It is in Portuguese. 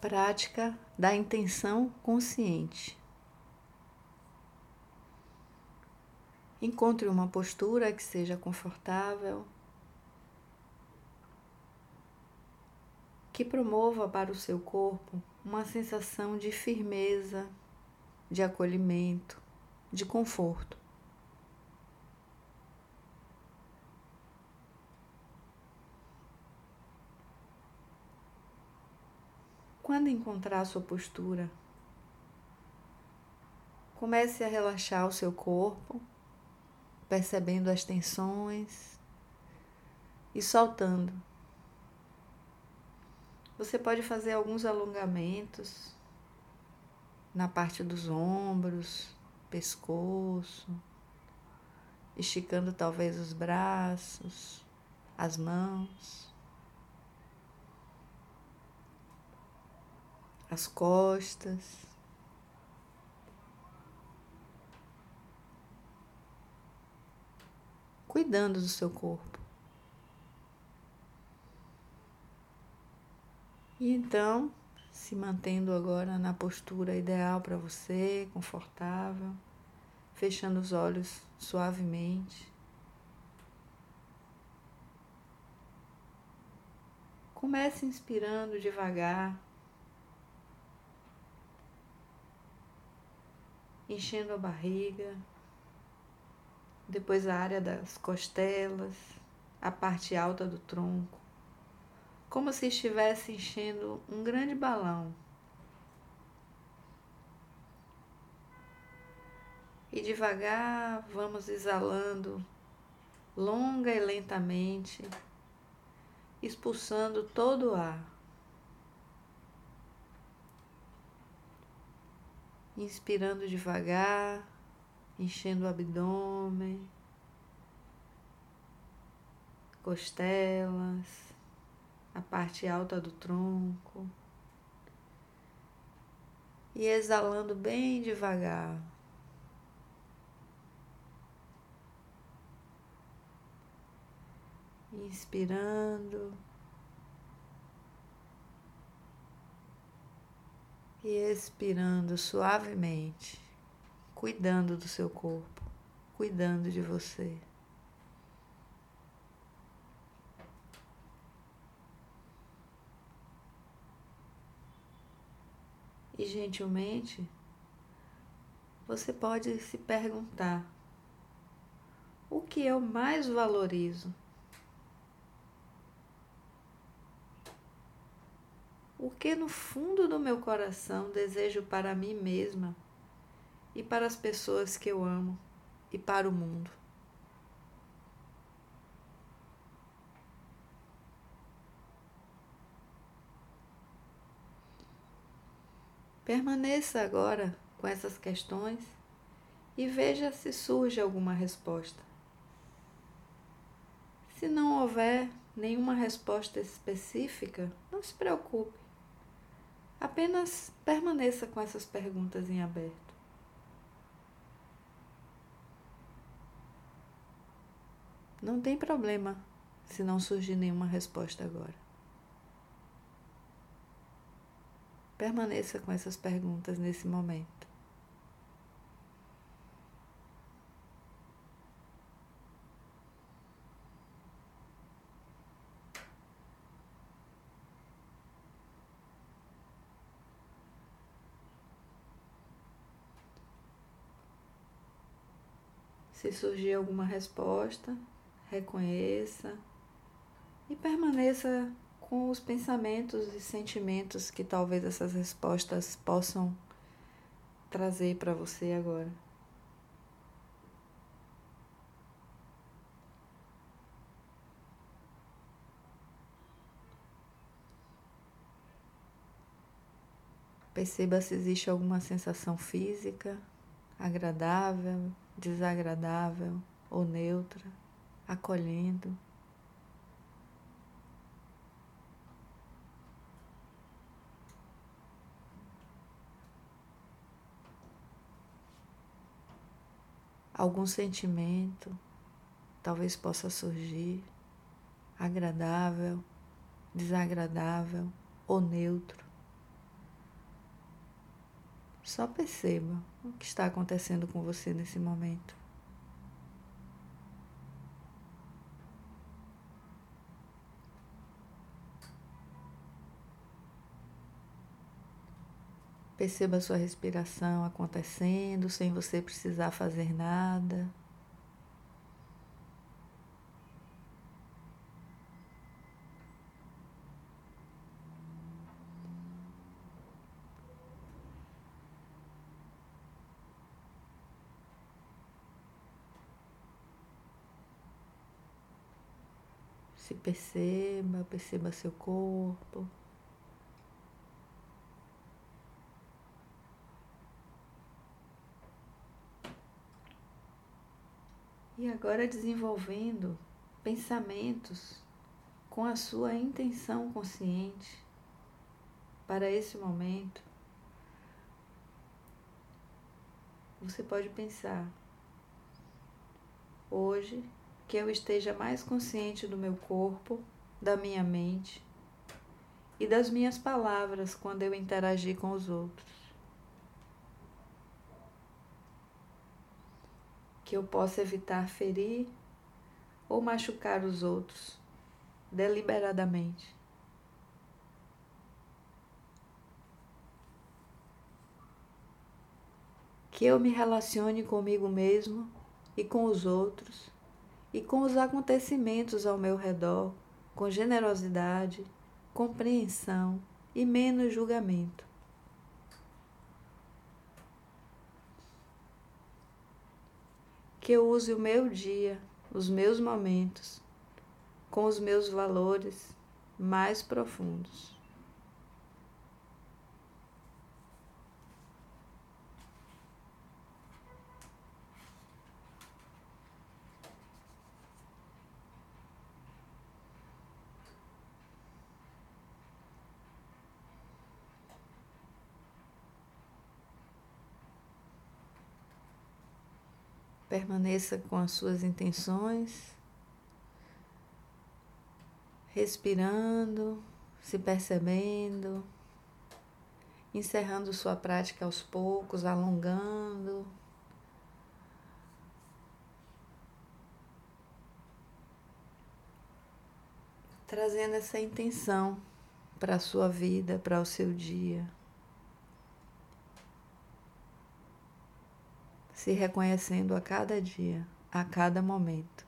Prática da intenção consciente. Encontre uma postura que seja confortável, que promova para o seu corpo uma sensação de firmeza, de acolhimento, de conforto. Quando encontrar a sua postura, comece a relaxar o seu corpo, percebendo as tensões e soltando. Você pode fazer alguns alongamentos na parte dos ombros, pescoço, esticando talvez os braços, as mãos. As costas. Cuidando do seu corpo. E então, se mantendo agora na postura ideal para você, confortável, fechando os olhos suavemente. Comece inspirando devagar. Enchendo a barriga, depois a área das costelas, a parte alta do tronco, como se estivesse enchendo um grande balão. E devagar vamos exalando, longa e lentamente, expulsando todo o ar. Inspirando devagar, enchendo o abdômen, costelas, a parte alta do tronco. E exalando bem devagar. Inspirando. E expirando suavemente, cuidando do seu corpo, cuidando de você. E gentilmente, você pode se perguntar: o que eu mais valorizo? O que no fundo do meu coração desejo para mim mesma e para as pessoas que eu amo e para o mundo. Permaneça agora com essas questões e veja se surge alguma resposta. Se não houver nenhuma resposta específica, não se preocupe. Apenas permaneça com essas perguntas em aberto. Não tem problema se não surgir nenhuma resposta agora. Permaneça com essas perguntas nesse momento. Se surgir alguma resposta, reconheça e permaneça com os pensamentos e sentimentos que talvez essas respostas possam trazer para você agora. Perceba se existe alguma sensação física agradável, desagradável ou neutra, acolhendo. Algum sentimento talvez possa surgir, agradável, desagradável ou neutro. Só perceba o que está acontecendo com você nesse momento. Perceba a sua respiração acontecendo sem você precisar fazer nada. Se perceba, perceba seu corpo. E agora desenvolvendo pensamentos com a sua intenção consciente para esse momento. Você pode pensar: hoje que eu esteja mais consciente do meu corpo, da minha mente e das minhas palavras quando eu interagir com os outros. que eu possa evitar ferir ou machucar os outros deliberadamente. Que eu me relacione comigo mesmo e com os outros e com os acontecimentos ao meu redor com generosidade, compreensão e menos julgamento. que eu use o meu dia, os meus momentos, com os meus valores mais profundos. Permaneça com as suas intenções, respirando, se percebendo, encerrando sua prática aos poucos, alongando. Trazendo essa intenção para a sua vida, para o seu dia. Se reconhecendo a cada dia, a cada momento.